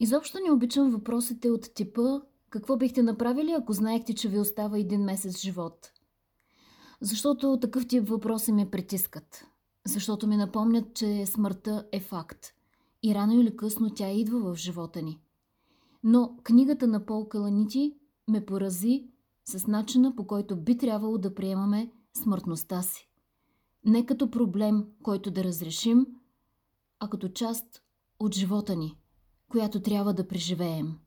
Изобщо не обичам въпросите от типа какво бихте направили, ако знаехте, че ви остава един месец живот? Защото такъв тип въпроси ме притискат. Защото ми напомнят, че смъртта е факт. И рано или късно тя идва в живота ни. Но книгата на Пол Каланити ме порази с начина по който би трябвало да приемаме смъртността си. Не като проблем, който да разрешим, а като част от живота ни, която трябва да преживеем.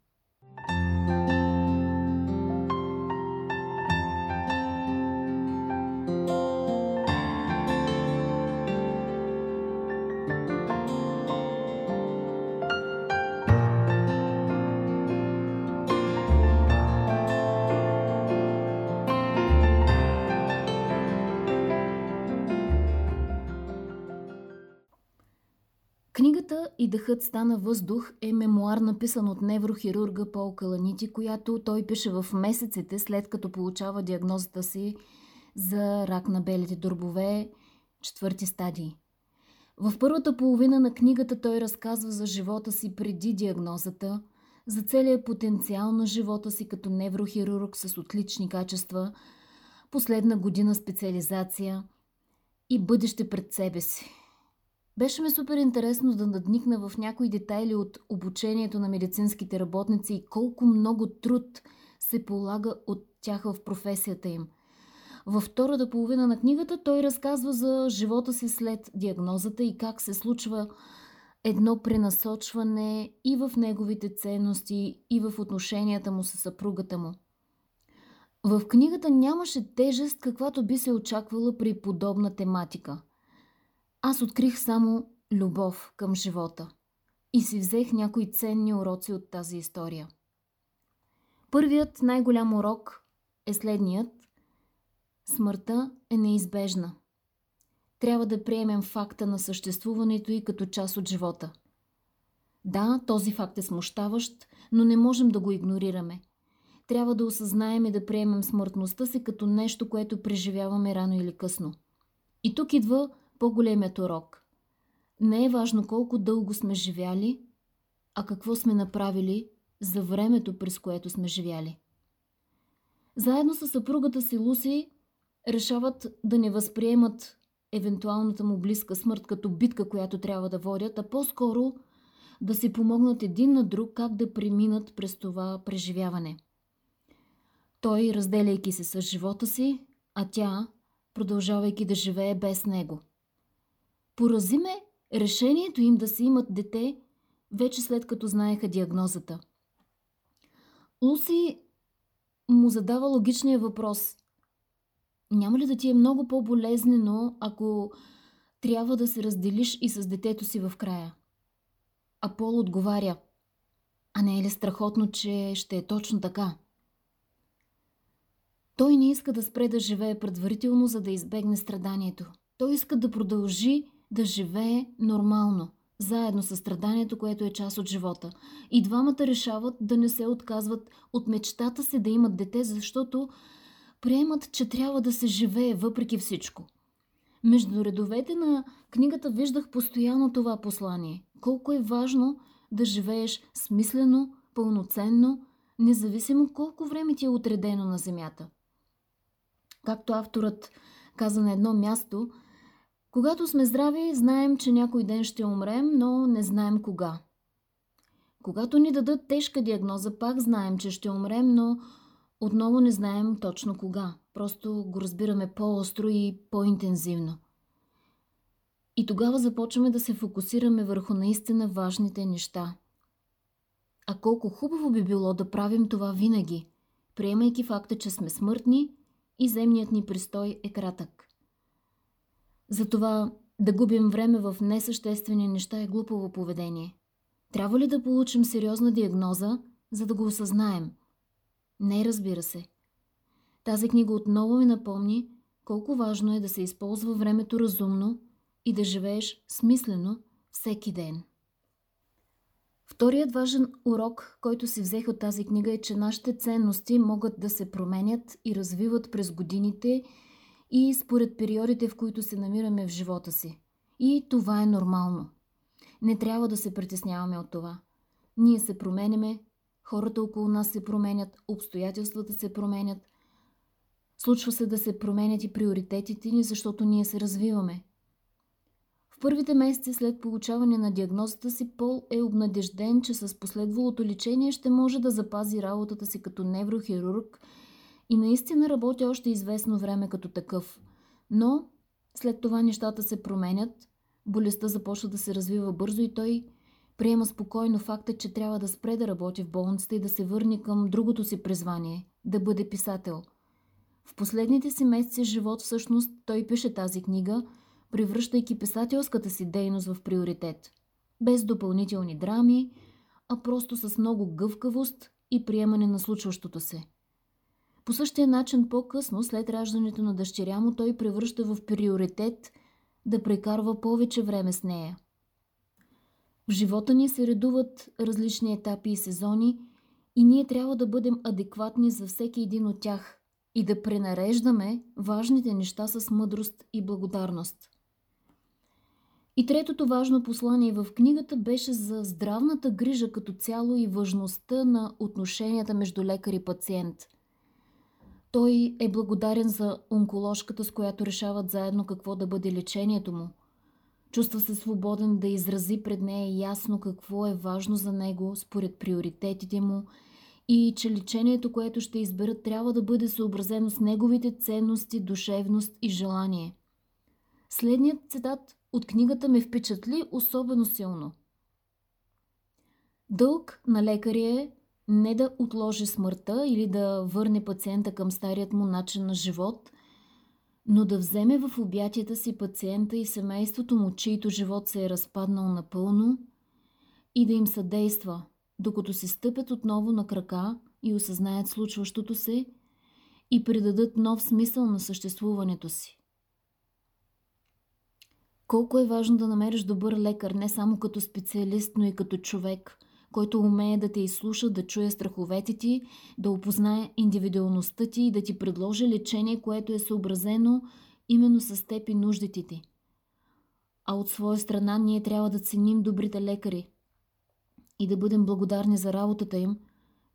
«И дъхът стана въздух» е мемуар написан от неврохирурга Пол Каланити, която той пише в месеците след като получава диагнозата си за рак на белите дробове, четвърти стадии. В първата половина на книгата той разказва за живота си преди диагнозата, за целия потенциал на живота си като неврохирург с отлични качества, последна година специализация и бъдеще пред себе си. Беше ми супер интересно да надникна в някои детайли от обучението на медицинските работници и колко много труд се полага от тях в професията им. Във втората половина на книгата той разказва за живота си след диагнозата и как се случва едно пренасочване и в неговите ценности, и в отношенията му с съпругата му. В книгата нямаше тежест, каквато би се очаквала при подобна тематика – аз открих само любов към живота и си взех някои ценни уроци от тази история. Първият най-голям урок е следният. Смъртта е неизбежна. Трябва да приемем факта на съществуването и като част от живота. Да, този факт е смущаващ, но не можем да го игнорираме. Трябва да осъзнаем и да приемем смъртността си като нещо, което преживяваме рано или късно. И тук идва по-големият урок. Не е важно колко дълго сме живяли, а какво сме направили за времето, през което сме живяли. Заедно с съпругата си Луси решават да не възприемат евентуалната му близка смърт като битка, която трябва да водят, а по-скоро да си помогнат един на друг как да преминат през това преживяване. Той, разделяйки се с живота си, а тя, продължавайки да живее без него – Порази ме решението им да се имат дете, вече след като знаеха диагнозата. Луси му задава логичния въпрос. Няма ли да ти е много по-болезнено, ако трябва да се разделиш и с детето си в края? А Пол отговаря. А не е ли страхотно, че ще е точно така? Той не иска да спре да живее предварително, за да избегне страданието. Той иска да продължи да живее нормално, заедно с страданието, което е част от живота. И двамата решават да не се отказват от мечтата си да имат дете, защото приемат, че трябва да се живее въпреки всичко. Между редовете на книгата виждах постоянно това послание. Колко е важно да живееш смислено, пълноценно, независимо колко време ти е отредено на земята. Както авторът каза на едно място – когато сме здрави, знаем, че някой ден ще умрем, но не знаем кога. Когато ни дадат тежка диагноза, пак знаем, че ще умрем, но отново не знаем точно кога. Просто го разбираме по-остро и по-интензивно. И тогава започваме да се фокусираме върху наистина важните неща. А колко хубаво би било да правим това винаги, приемайки факта, че сме смъртни и земният ни престой е кратък. Затова да губим време в несъществени неща е глупаво поведение. Трябва ли да получим сериозна диагноза, за да го осъзнаем? Не, разбира се. Тази книга отново ми напомни колко важно е да се използва времето разумно и да живееш смислено всеки ден. Вторият важен урок, който си взех от тази книга е, че нашите ценности могат да се променят и развиват през годините – и според периодите, в които се намираме в живота си. И това е нормално. Не трябва да се притесняваме от това. Ние се променяме, хората около нас се променят, обстоятелствата се променят. Случва се да се променят и приоритетите ни, защото ние се развиваме. В първите месеци след получаване на диагнозата си Пол е обнадежден, че с последвалото лечение ще може да запази работата си като неврохирург и наистина работи още известно време като такъв. Но след това нещата се променят, болестта започва да се развива бързо и той приема спокойно факта, че трябва да спре да работи в болницата и да се върне към другото си призвание – да бъде писател. В последните си месеци живот всъщност той пише тази книга – превръщайки писателската си дейност в приоритет. Без допълнителни драми, а просто с много гъвкавост и приемане на случващото се. По същия начин по-късно, след раждането на дъщеря му, той превръща в приоритет да прекарва повече време с нея. В живота ни се редуват различни етапи и сезони и ние трябва да бъдем адекватни за всеки един от тях и да пренареждаме важните неща с мъдрост и благодарност. И третото важно послание в книгата беше за здравната грижа като цяло и важността на отношенията между лекар и пациент. Той е благодарен за онколожката, с която решават заедно какво да бъде лечението му. Чувства се свободен да изрази пред нея ясно какво е важно за него според приоритетите му и че лечението, което ще изберат, трябва да бъде съобразено с неговите ценности, душевност и желание. Следният цитат от книгата ме впечатли особено силно. Дълг на лекаря е не да отложи смъртта или да върне пациента към старият му начин на живот, но да вземе в обятията си пациента и семейството му, чието живот се е разпаднал напълно, и да им съдейства, докато се стъпят отново на крака и осъзнаят случващото се и придадат нов смисъл на съществуването си. Колко е важно да намериш добър лекар не само като специалист, но и като човек, който умее да те изслуша, да чуе страховете ти, да опознае индивидуалността ти и да ти предложи лечение, което е съобразено именно с теб и нуждите ти. А от своя страна ние трябва да ценим добрите лекари и да бъдем благодарни за работата им,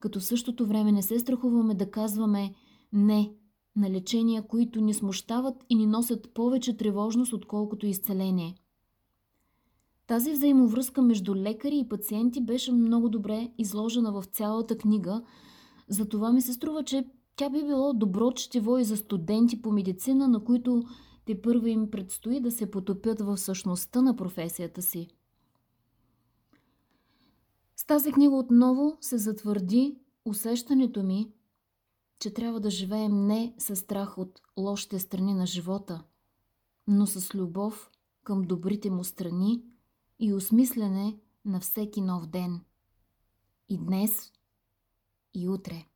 като в същото време не се страхуваме да казваме не на лечения, които ни смущават и ни носят повече тревожност, отколкото изцеление. Тази взаимовръзка между лекари и пациенти беше много добре изложена в цялата книга, затова ми се струва, че тя би било добро четиво и за студенти по медицина, на които те първо им предстои да се потопят в същността на професията си. С тази книга отново се затвърди усещането ми, че трябва да живеем не с страх от лошите страни на живота, но с любов към добрите му страни и осмислене на всеки нов ден. И днес, и утре.